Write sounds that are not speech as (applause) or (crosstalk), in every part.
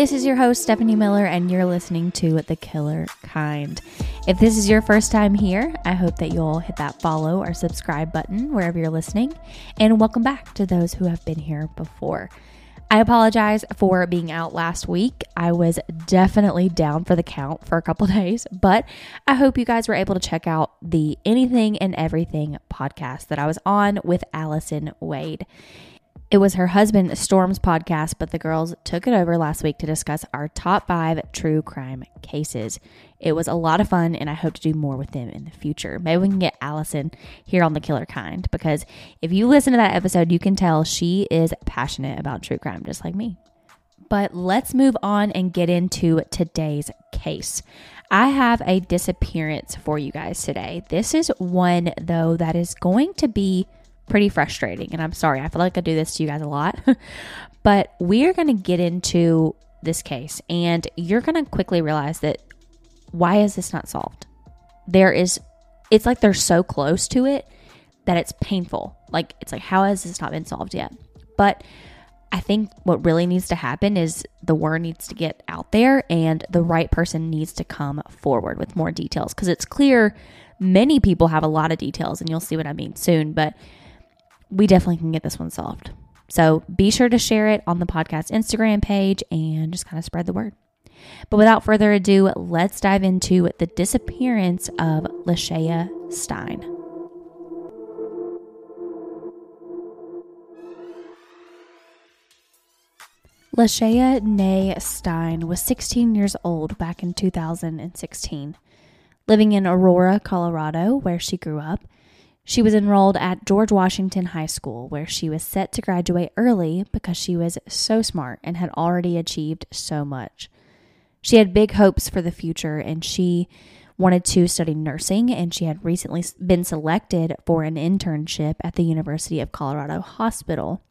This is your host, Stephanie Miller, and you're listening to The Killer Kind. If this is your first time here, I hope that you'll hit that follow or subscribe button wherever you're listening. And welcome back to those who have been here before. I apologize for being out last week. I was definitely down for the count for a couple (laughs) days, but I hope you guys were able to check out the Anything and Everything podcast that I was on with Allison Wade. It was her husband Storm's podcast, but the girls took it over last week to discuss our top five true crime cases. It was a lot of fun, and I hope to do more with them in the future. Maybe we can get Allison here on the killer kind because if you listen to that episode, you can tell she is passionate about true crime, just like me. But let's move on and get into today's case. I have a disappearance for you guys today. This is one, though, that is going to be pretty frustrating. And I'm sorry, I feel like I do this to you guys a lot. (laughs) but we are going to get into this case, and you're going to quickly realize that why is this not solved? There is, it's like they're so close to it that it's painful. Like, it's like, how has this not been solved yet? But I think what really needs to happen is the word needs to get out there and the right person needs to come forward with more details because it's clear many people have a lot of details and you'll see what I mean soon. But we definitely can get this one solved. So be sure to share it on the podcast Instagram page and just kind of spread the word. But without further ado, let's dive into the disappearance of Lashaya Stine. Lashaya Nay Stine was 16 years old back in 2016. Living in Aurora, Colorado, where she grew up, she was enrolled at George Washington High School, where she was set to graduate early because she was so smart and had already achieved so much. She had big hopes for the future and she wanted to study nursing, and she had recently been selected for an internship at the University of Colorado Hospital.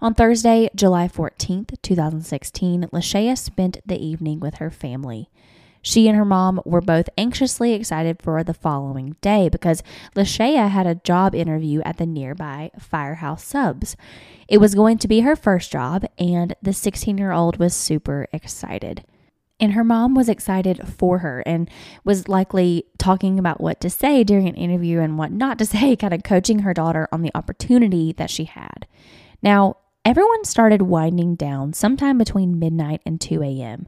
On Thursday, July 14th, 2016, Lashaya spent the evening with her family. She and her mom were both anxiously excited for the following day because Lashaya had a job interview at the nearby Firehouse Subs. It was going to be her first job, and the 16 year old was super excited. And her mom was excited for her and was likely talking about what to say during an interview and what not to (laughs) say, kind of coaching her daughter on the opportunity that she had. Now, everyone started winding down sometime between midnight and 2 a.m.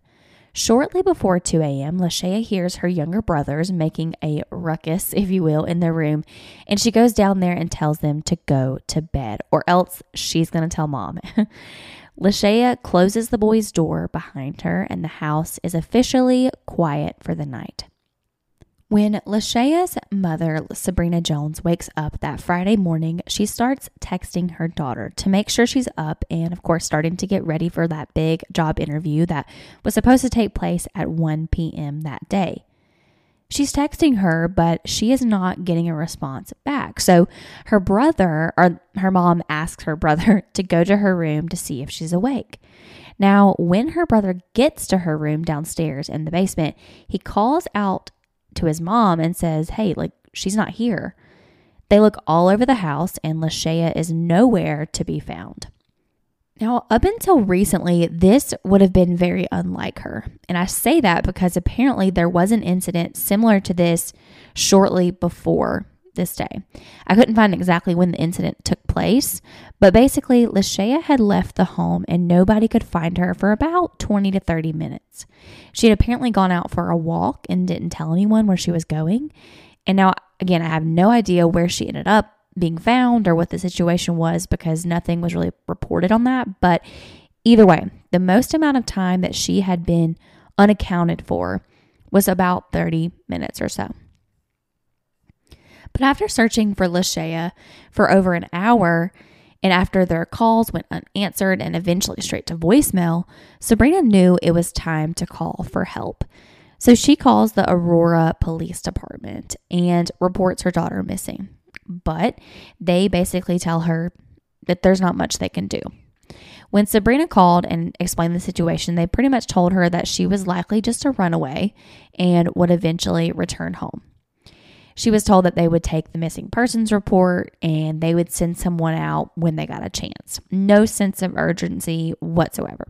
Shortly before 2 a.m., Lashaya hears her younger brothers making a ruckus, if you will, in their room, and she goes down there and tells them to go to bed, or else she's going to tell mom. (laughs) Lashaya closes the boy's door behind her, and the house is officially quiet for the night. When Lashaya's mother, Sabrina Jones, wakes up that Friday morning, she starts texting her daughter to make sure she's up and, of course, starting to get ready for that big job interview that was supposed to take place at 1 p.m. that day. She's texting her, but she is not getting a response back. So her brother, or her mom, asks her brother (laughs) to go to her room to see if she's awake. Now, when her brother gets to her room downstairs in the basement, he calls out to his mom and says, Hey, like, she's not here. They look all over the house, and Lashaya is nowhere to be found. Now, up until recently, this would have been very unlike her. And I say that because apparently there was an incident similar to this shortly before this day. I couldn't find exactly when the incident took place, but basically, Lashaya had left the home and nobody could find her for about 20 to 30 minutes. She had apparently gone out for a walk and didn't tell anyone where she was going. And now, again, I have no idea where she ended up being found or what the situation was because nothing was really reported on that. But either way, the most amount of time that she had been unaccounted for was about 30 minutes or so. But after searching for Lashaya for over an hour, and after their calls went unanswered and eventually straight to voicemail, Sabrina knew it was time to call for help. So she calls the Aurora Police Department and reports her daughter missing. But they basically tell her that there's not much they can do. When Sabrina called and explained the situation, they pretty much told her that she was likely just a runaway and would eventually return home. She was told that they would take the missing persons report and they would send someone out when they got a chance. No sense of urgency whatsoever.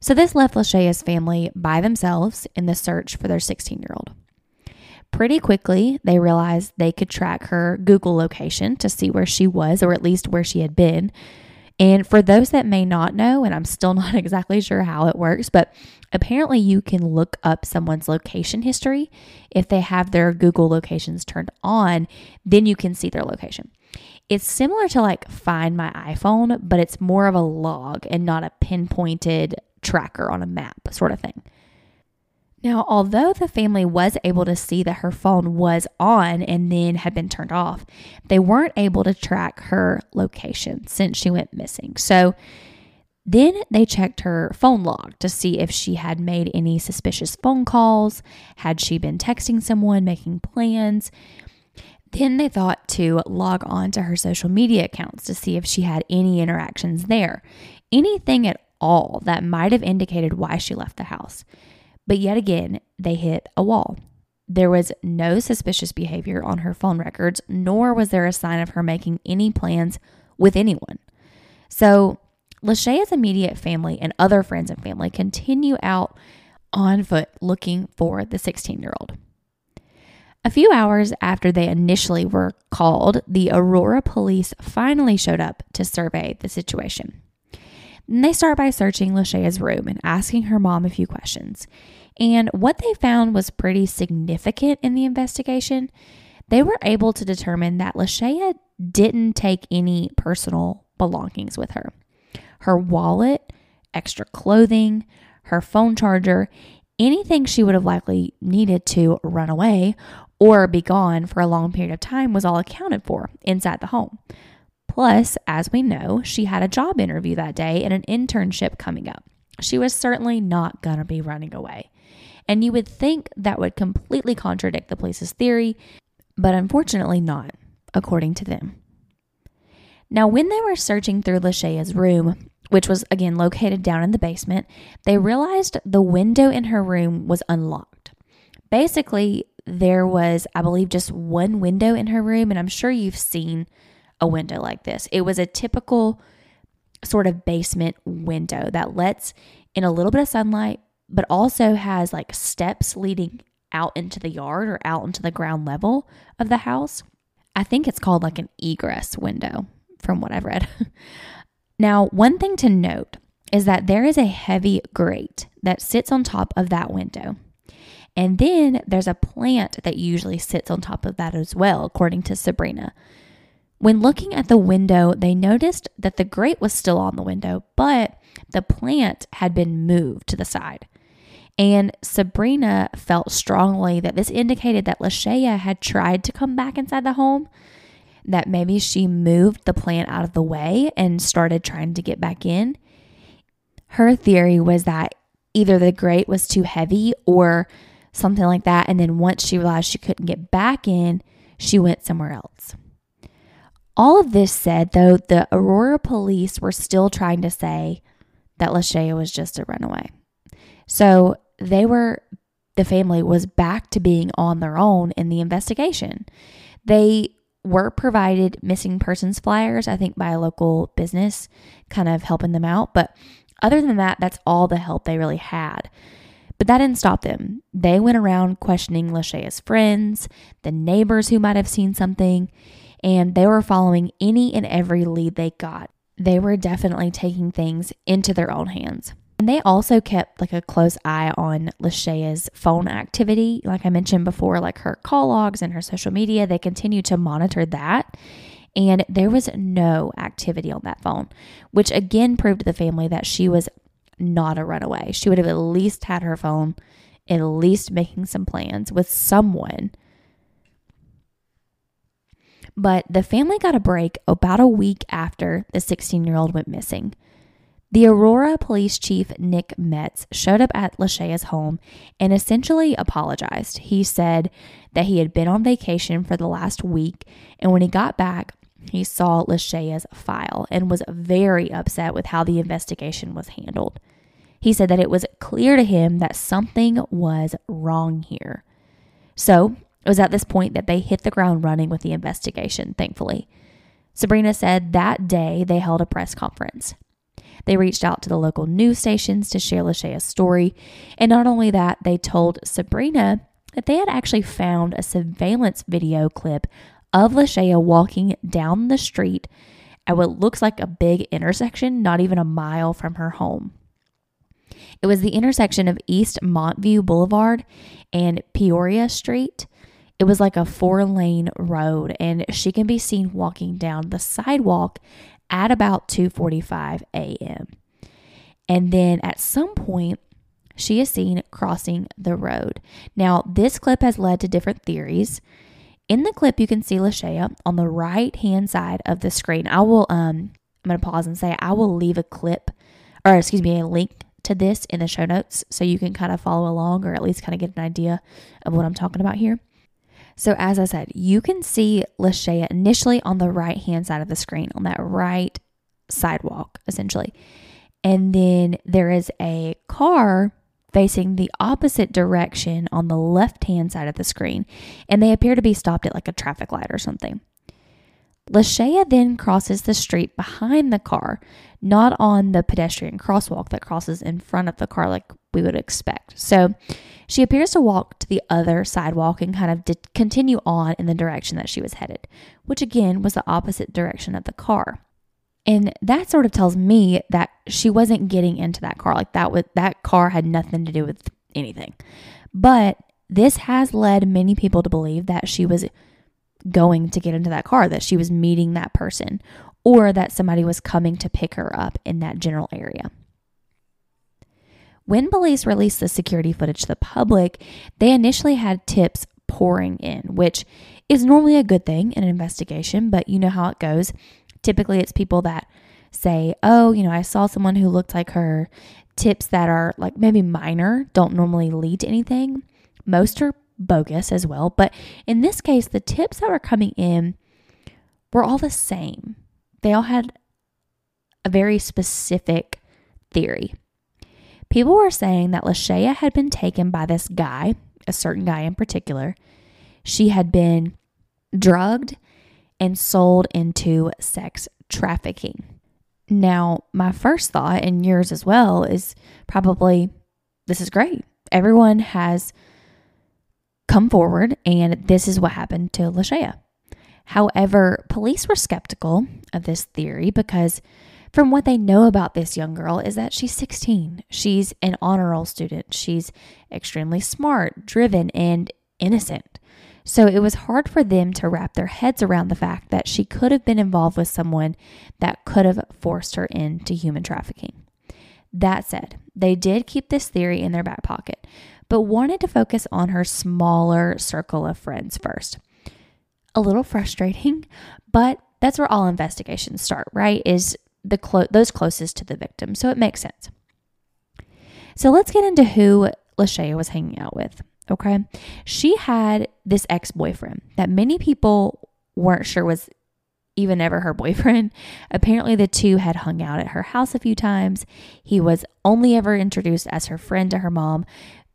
So this left Lashaya's family by themselves in the search for their 16 year old. Pretty quickly, they realized they could track her Google location to see where she was, or at least where she had been. And for those that may not know, and I'm still (laughs) not exactly sure how it works, but apparently you can look up someone's location history. If they have their Google locations turned on, then you can see their location. It's similar to like Find My iPhone, but it's more of a log and not a pinpointed tracker on a map sort of thing. Now, although the family was able to see that her phone was on and then had been turned off, they weren't able to track her location since she went missing. So then they checked her phone log to see if she had made any suspicious phone calls, had she been texting someone, making plans. Then they thought to log on to her social media accounts to see if she had any interactions there, anything at all that might have indicated why she left the house. But yet again, they hit a wall. There was no suspicious behavior on her phone records, nor was there a sign of her making any plans with anyone. So, Lashaya's immediate family and other friends and family continue out on foot looking for the 16 year old. A few hours after they initially were called, the Aurora police finally showed up to survey the situation. And they start by searching Lashaya's room and asking her mom a few questions. And what they found was pretty significant in the investigation. They were able to determine that Lashaya didn't take any personal belongings with her. Her wallet, extra clothing, her phone charger, anything she would have likely needed to run away or be gone for a long period of time was all accounted for inside the home. Plus, as we know, she had a job interview that day and an internship coming up. She was certainly not going to be running away. And you would think that would completely contradict the police's theory, but unfortunately not, according to them. Now, when they were searching through Lashaya's room, which was again located down in the basement, they realized the window in her room was unlocked. Basically, there was, I believe, just one window in her room, and I'm sure you've seen a window like this. It was a typical sort of basement window that lets in a little bit of sunlight, but also has like steps leading out into the yard or out into the ground level of the house. I think it's called like an egress window from what I've read. (laughs) now, one thing to note is that there is a heavy grate that sits on top of that window. And then there's a plant that usually sits on top of that as well, according to Sabrina. When looking at the window, they noticed that the grate was still on the window, but the plant had been moved to the side. And Sabrina felt strongly that this indicated that Lashaya had tried to come back inside the home, that maybe she moved the plant out of the way and started trying to get back in. Her theory was that either the grate was too heavy or something like that. And then once she realized she couldn't get back in, she went somewhere else. All of this said, though, the Aurora police were still trying to say that Lashaya was just a runaway. So they were, the family was back to being on their own in the investigation. They were provided missing persons flyers, I think, by a local business, kind of helping them out. But other than that, that's all the help they really had. But that didn't stop them. They went around questioning Lashaya's friends, the neighbors who might have seen something, and they were following any and every lead they got. They were definitely taking things into their own hands. And they also kept like a close eye on Lashaya's phone activity. Like I mentioned before, like her call logs and her social media, they continued to monitor that. And there was no activity on that phone, which again proved to the family that she was not a runaway. She would have at least had her phone, at least making some plans with someone but the family got a break about a week after the 16 year old went missing. The Aurora police chief, Nick Metz, showed up at Lashaya's home and essentially apologized. He said that he had been on vacation for the last week, and when he got back, he saw Lashaya's file and was very upset with how the investigation was handled. He said that it was clear to him that something was wrong here. So it was at this point that they hit the ground running with the investigation, thankfully. Sabrina said that day they held a press conference. They reached out to the local news stations to share Lashaya's story. And not only that, they told Sabrina that they had actually found a surveillance video clip of Lashaya walking down the street at what looks like a big intersection, not even a mile from her home. It was the intersection of East Montview Boulevard and Peoria Street. It was like a four lane road, and she can be seen walking down the sidewalk at about 2:45 a.m. And then at some point, she is seen crossing the road. Now, this clip has led to different theories. In the clip, you can see Lashaya on the right hand side of the screen. I will um I'm gonna pause and say I will leave a clip or excuse me, a link to this in the show notes so you can kind of follow along or at least kind of get an idea of what I'm talking about here. So, as I said, you can see Lashaya initially on the right hand side of the screen, on that right sidewalk, essentially. And then there is a car facing the opposite direction on the left hand side of the screen, and they appear to be stopped at like a traffic light or something. Lashaya then crosses the street behind the car, not on the pedestrian crosswalk that crosses in front of the car like we would expect. So she appears to walk to the other sidewalk and kind of did continue on in the direction that she was headed, which again was the opposite direction of the car. And that sort of tells me that she wasn't getting into that car. Like that was that car had nothing to do with anything. But this has led many people to believe that she was going to get into that car, that she was meeting that person, or that somebody was coming to pick her up in that general area. When police released the security footage to the public, they initially had tips pouring in, which is normally a good thing in an investigation, but you know how it goes. Typically, it's people that say, Oh, you know, I saw someone who looked like her. Tips that are like maybe minor don't normally lead to anything. Most are bogus as well. But in this case, the tips that were coming in were all the same. They all had a very specific theory. People were saying that Lashaya had been taken by this guy, a certain guy in particular. She had been drugged and sold into sex trafficking. Now, my first thought, and yours as well, is probably this is great. Everyone has come forward, and this is what happened to Lashaya. However, police were skeptical of this theory because, from what they know about this young girl, is that she's 16. She's an honor roll student. She's extremely smart, driven, and innocent. So it was hard for them to wrap their heads around the fact that she could have been involved with someone that could have forced her into human trafficking. That said, they did keep this theory in their back pocket, but wanted to focus on her smaller circle of friends first. A little frustrating, but that's where all investigations start, right? Is the clo- those closest to the victim. So it makes sense. So let's get into who Lashaya was hanging out with. Okay. She had this ex boyfriend that many people weren't sure was even ever her (laughs) boyfriend. Apparently, the two had hung out at her house a few times. He was only ever introduced as her friend to her mom,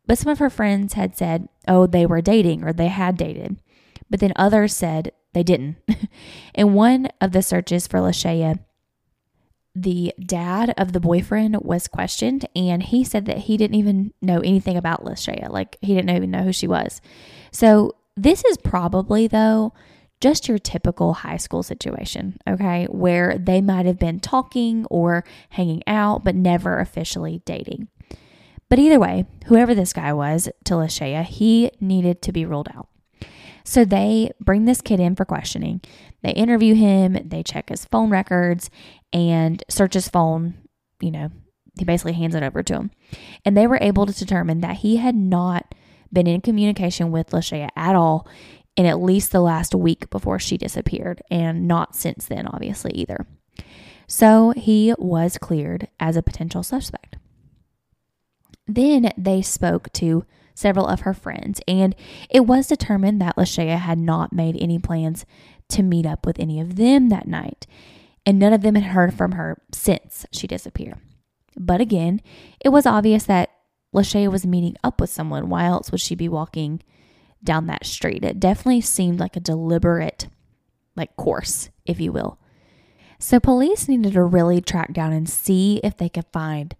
but some of her friends had said, oh, they were dating or they had dated. But then others said they didn't. (laughs) In one of the searches for Lashaya, the dad of the boyfriend was questioned and he said that he didn't even know anything about Lashaya. Like he didn't even know who she was. So this is probably though just your typical high school situation, okay, where they might have been talking or hanging out, but never officially dating. But either way, whoever this guy was to Lashaya, he needed to be ruled out. So they bring this kid in for questioning. They interview him, they check his phone records and search his phone. You know, he basically hands it over to him. And they were able to determine that he had not been in communication with Lashaya at all in at least the last week before she disappeared, and not since then, obviously, either. So he was cleared as a potential suspect. Then they spoke to several of her friends, and it was determined that Lashaya had not made any plans to meet up with any of them that night, and none of them had heard from her since she disappeared. But again, it was obvious that Lashaya was meeting up with someone. Why else would she be walking down that street? It definitely seemed like a deliberate, like course, if you will. So police needed to really track down and see if they could find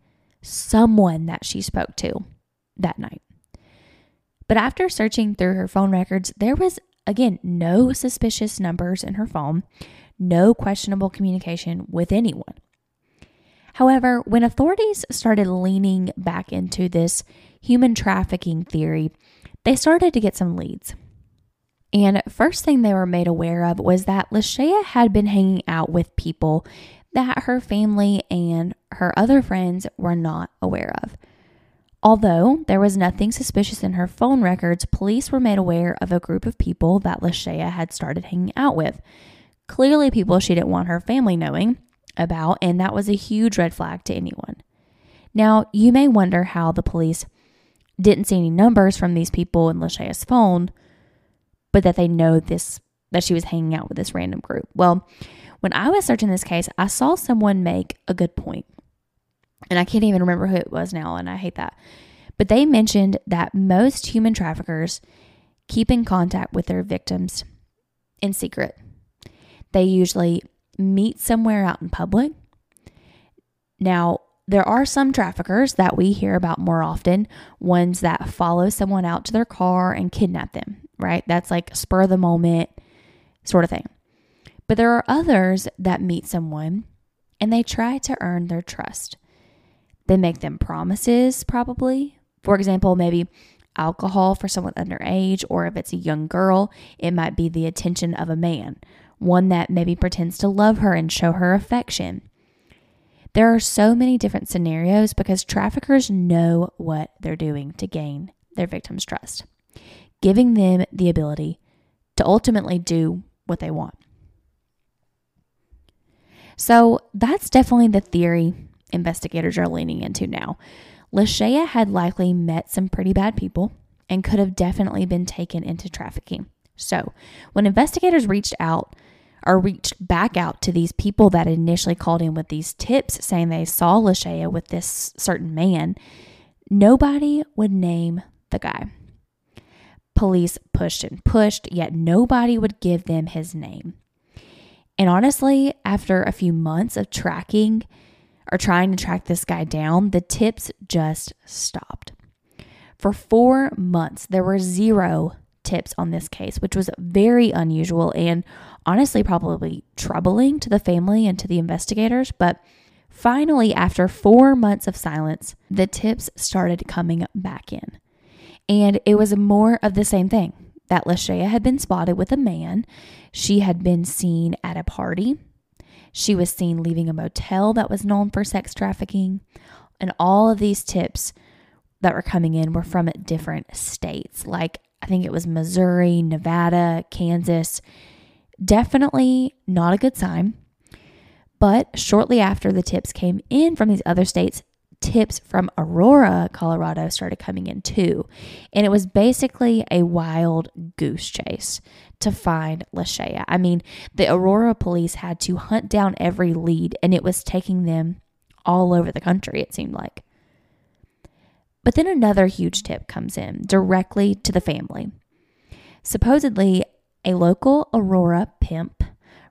someone that she spoke to that night. But after searching through her phone records, there was, again, no suspicious numbers in her phone, no questionable communication with anyone. However, when authorities started leaning back into this human trafficking theory, they started to get some leads. And first thing they were made aware of was that Lashaya had been hanging out with people that her family and her other friends were not aware of. Although there was nothing suspicious in her phone records, police were made aware of a group of people that Lashaya had started hanging out with. Clearly, people she didn't want her family knowing about, and that was a huge red flag to anyone. Now, you may wonder how the police didn't see any numbers from these people in Lashaya's phone, but that they know this that she was hanging out with this random group. Well, when I was searching this case, I saw someone make a good point. And I can't even remember who it was now, and I hate that. But they mentioned that most human traffickers keep in contact with their victims in secret. They usually meet somewhere out in public. Now, there are some traffickers that we hear about more often, ones that follow someone out to their car and kidnap them, right? That's like spur of the moment sort of thing. But there are others that meet someone and they try to earn their trust. They make them promises, probably. For example, maybe alcohol for someone underage, or if it's a young girl, it might be the attention of a man, one that maybe pretends to love her and show her affection. There are so many different scenarios because traffickers know what they're doing to gain their victim's trust, giving them the ability to ultimately do what they want. So that's definitely the theory investigators are leaning into now. Lashaya had likely met some pretty bad people and could have definitely been taken into trafficking. So, when investigators reached out or reached back out to these people that initially called in with these tips saying they saw Lashaya with this certain man, nobody would name the guy. Police pushed and pushed, yet nobody would give them his name. And honestly, after a few months of tracking or trying to track this guy down, the tips just stopped. For four months, there were zero tips on this case, which was very unusual and honestly probably troubling to the family and to the investigators. But finally, after four months of silence, the tips started coming back in. And it was more of the same thing that Lashaya had been spotted with a man. She had been seen at a party. She was seen leaving a motel that was known for sex trafficking. And all of these tips that were coming in were from different states, like I think it was Missouri, Nevada, Kansas. Definitely not a good sign. But shortly after the tips came in from these other states, tips from Aurora, Colorado started coming in too. And it was basically a wild goose chase to find Lashaya. I mean, the Aurora police had to hunt down every lead and it was taking them all over the country, it seemed like. But then another huge tip comes in directly to the family. Supposedly, a local Aurora pimp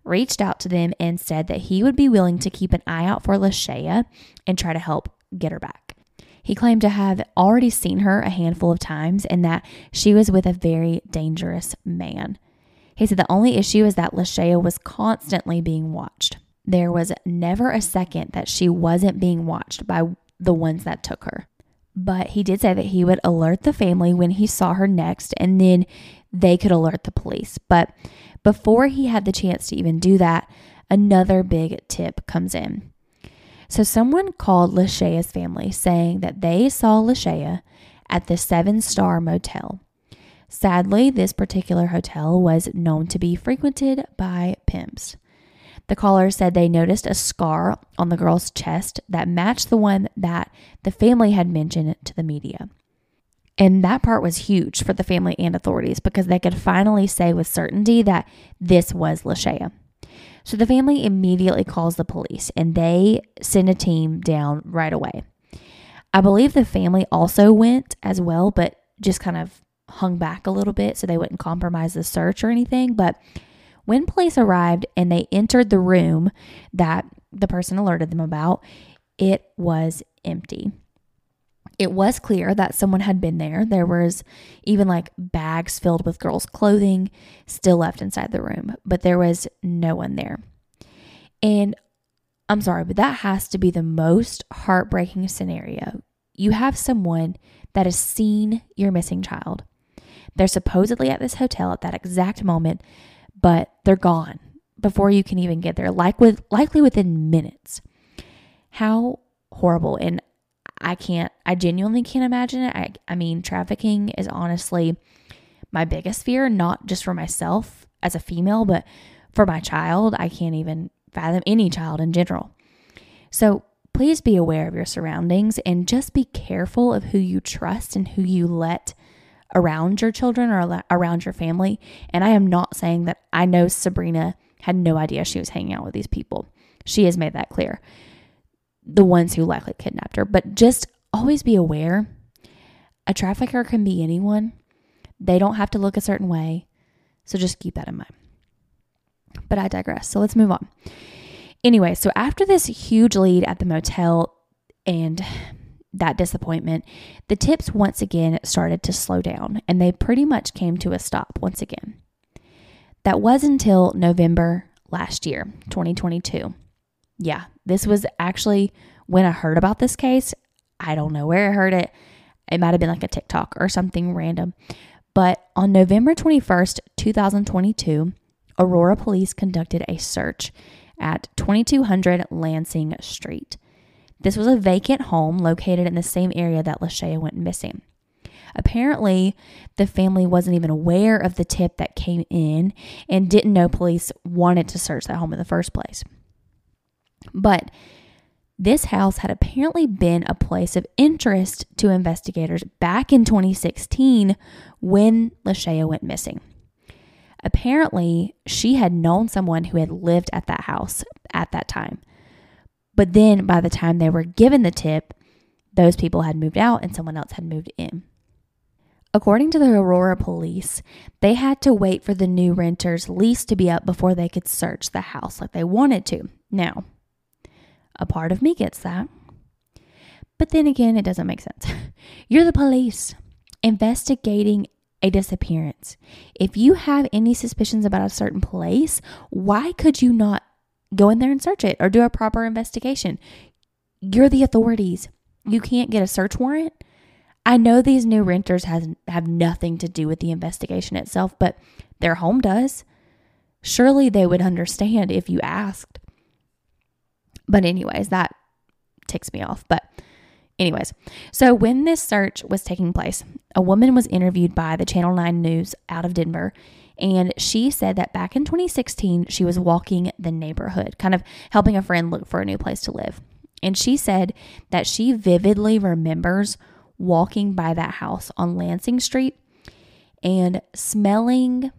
reached out to them and said that he would be willing to keep an eye out for Lashaya and try to help get her back. He claimed to have already seen her a handful of times and that she was with a very dangerous man. He said the only issue is that Lashaya was constantly being watched. There was never a second that she wasn't being watched by the ones that took her. But he did say that he would alert the family when he saw her next and then they could alert the police. But before he had the chance to even do that, another big tip comes in. So someone called Lashaya's family saying that they saw Lashaya at the seven star motel. Sadly, this particular hotel was known to be frequented by pimps. The caller said they noticed a scar on the girl's chest that matched the one that the family had mentioned to the media. And that part was huge for the family and authorities because they could finally say with certainty that this was Lashaya. So the family immediately calls the police and they send a team down right away. I believe the family also went as well, but just kind of hung back a little bit so they wouldn't compromise the search or anything. But When police arrived and they entered the room that the person alerted them about, it was empty. It was clear that someone had been there. There was even like bags filled with girls' clothing still left inside the room, but there was no one there. And I'm sorry, but that has to be the most heartbreaking scenario. You have someone that has seen your missing child. They're supposedly at this hotel at that exact moment, but they're gone before you can even get there, like with likely within minutes. How horrible. And I can't, I genuinely can't imagine it. I, I mean, trafficking is honestly my biggest fear, not just for myself as a female, but for my child. I can't even fathom any child in general. So please be aware of your surroundings and just be careful of who you trust and who you let around your children or around your family. And I am not saying that I know Sabrina had no idea she was hanging out with these people. She has made that clear the ones who likely kidnapped her. But just always be aware a trafficker can be anyone, they don't have to look a certain way. So just keep that in mind. But I digress. So let's move on. Anyway, so after this huge lead at the motel and that disappointment, the tips once again started to slow down and they pretty much came to a stop once again. That was until November last year, 2022 yeah, this was actually when I heard about this case. I don't know where I heard it. It might have been like a TikTok or something random. But on November 21st, 2022, Aurora police conducted a search at 2200 Lansing Street. This was a vacant home located in the same area that Lashaya went missing. Apparently, the family wasn't even aware of the tip that came in and didn't know police wanted to search that home in the first place. But this house had apparently been a place of interest to investigators back in 2016 when Lashaya went missing. Apparently, she had known someone who had lived at that house at that time. But then by the time they were given the tip, those people had moved out and someone else had moved in. According to the Aurora police, they had to wait for the new renter's lease to be up before they could search the house like they wanted to. Now, a part of me gets that. But then again, it doesn't make sense. (laughs) You're the police investigating a disappearance. If you have any suspicions about a certain place, why could you not go in there and search it or do a proper investigation? You're the authorities. You can't get a search warrant. I know these new renters has have nothing to do with the investigation itself, but their home does. Surely they would understand if you asked. But, anyways, that ticks me off. But, anyways, so when this search was taking place, a woman was interviewed by the Channel 9 News out of Denver. And she said that back in 2016, she was walking the neighborhood, kind of helping a friend look for a new place to live. And she said that she vividly remembers walking by that house on Lansing Street and smelling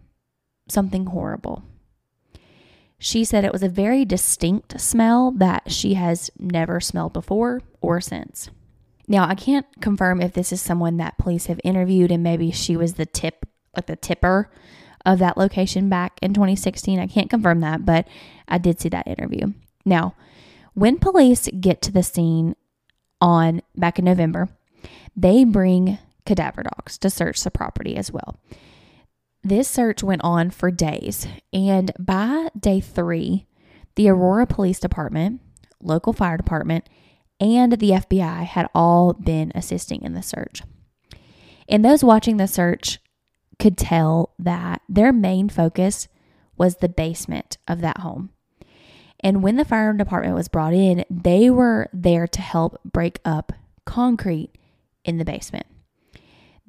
something horrible. She said it was a very distinct smell that she has never smelled before or since. Now, I can't confirm if this is someone that police have interviewed and maybe she was the tip, like the tipper of that location back in 2016. I can't confirm that, but I did see that interview. Now, when police get to the scene on back in November, they bring cadaver dogs to search the property as well. This search went on for days, and by day three, the Aurora Police Department, local fire department, and the FBI had all been assisting in the search. And those watching the search could tell that their main focus was the basement of that home. And when the fire department was brought in, they were there to help break up concrete in the basement.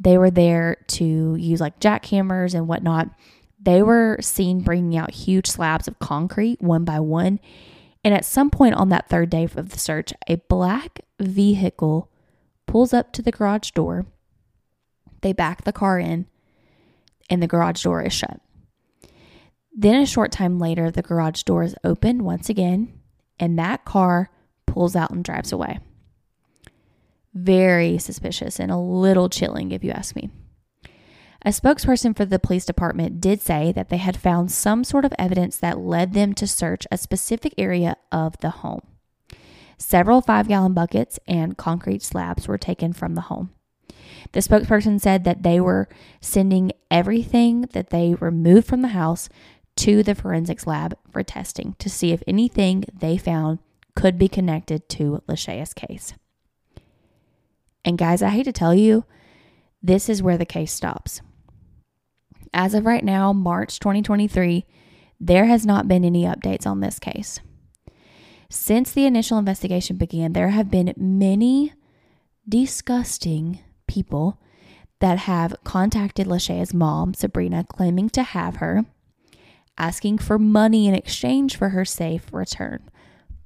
They were there to use like jackhammers and whatnot. They were seen bringing out huge slabs of concrete one by one. And at some point on that third day of the search, a black vehicle pulls up to the garage door. They back the car in, and the garage door is shut. Then, a short time later, the garage door is opened once again, and that car pulls out and drives away. Very suspicious and a little chilling, if you ask me. A spokesperson for the police department did say that they had found some sort of evidence that led them to search a specific area of the home. Several five gallon buckets and concrete slabs were taken from the home. The spokesperson said that they were sending everything that they removed from the house to the forensics lab for testing to see if anything they found could be connected to Lashaya's case. And guys, I hate to tell you, this is where the case stops. As of right now, March 2023, there has not been any updates on this case. Since the initial investigation began, there have been many disgusting people that have contacted Lashaya's mom, Sabrina, claiming to have her, asking for money in exchange for her safe return,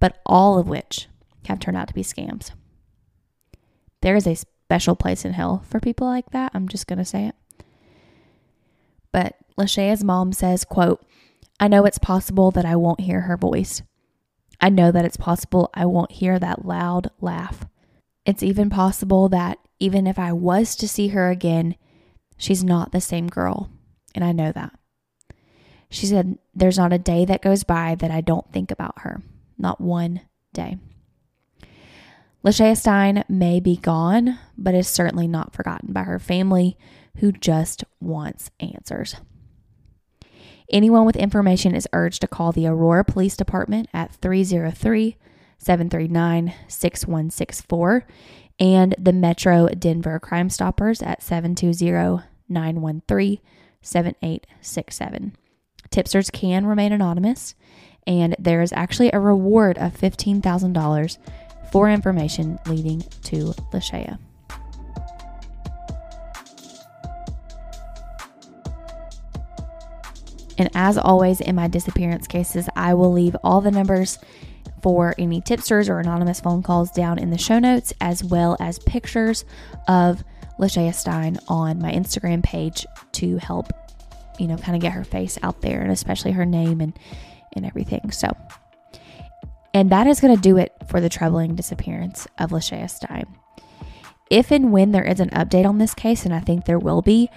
but all of which have turned out to be scams. There is a special place in hell for people like that. I'm just going to say it. But Lashaya's mom says, quote, I know it's possible that I won't hear her voice. I know that it's possible I won't hear that loud laugh. It's even possible that even if I was to see her again, she's not the same girl. And I know that. She said, There's not a day that goes by that I don't think about her. Not one day. Lashaya Stine may be gone, but is certainly not forgotten by her family who just wants answers. Anyone with information is urged to call the Aurora Police Department at 303 739 6164 and the Metro Denver Crime Stoppers at 720 913 7867. Tipsters can remain anonymous, and there is actually a reward of $15,000 for information leading to Lashaya. And as always, in my disappearance cases, I will leave all the numbers for any tipsters or anonymous phone calls down in the show notes, as well as pictures of Lashaya Stine on my Instagram page to help, you know, kind of get her face out there and especially her name and, and everything. So, and that is going to do it for the troubling disappearance of Lashaya Stine. If and when there is an update on this case, and I think there will be,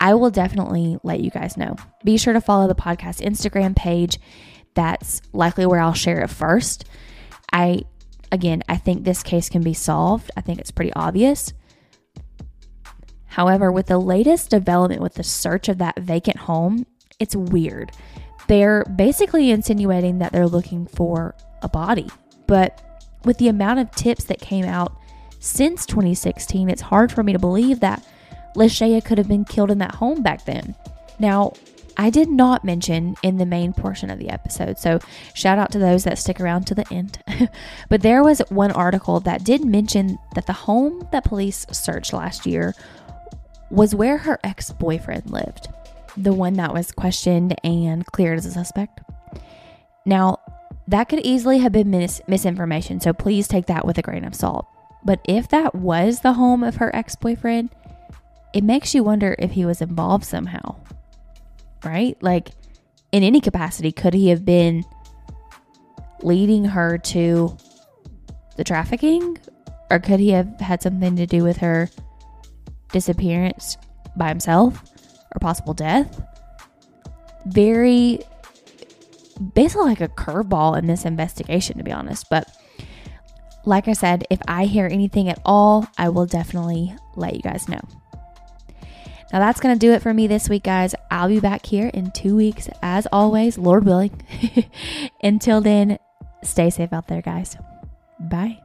I will definitely let you guys know. Be sure to follow the podcast Instagram page. That's likely where I'll share it first. I, again, I think this case can be solved. I think it's pretty obvious. However, with the latest development with the search of that vacant home, it's weird. They're basically insinuating that they're looking for a body. But with the amount of tips that came out since 2016, it's hard for me to believe that Lashaya could have been killed in that home back then. Now, I did not mention in the main portion of the episode, so shout out to those that stick around to the end. (laughs) but there was one article that did mention that the home that police searched last year was where her ex boyfriend lived, the one that was questioned and cleared as a suspect. Now, that could easily have been mis- misinformation, so please take that with a grain of salt. But if that was the home of her ex boyfriend, it makes you wonder if he was involved somehow, right? Like, in any capacity, could he have been leading her to the trafficking? Or could he have had something to do with her disappearance by himself or possible death? Very, basically like a curveball in this investigation, to be honest. But like I said, if I hear anything at all, I will definitely let you guys know. Now that's going to do it for me this week, guys. I'll be back here in two weeks, as always, Lord willing. (laughs) Until then, stay safe out there, guys. Bye.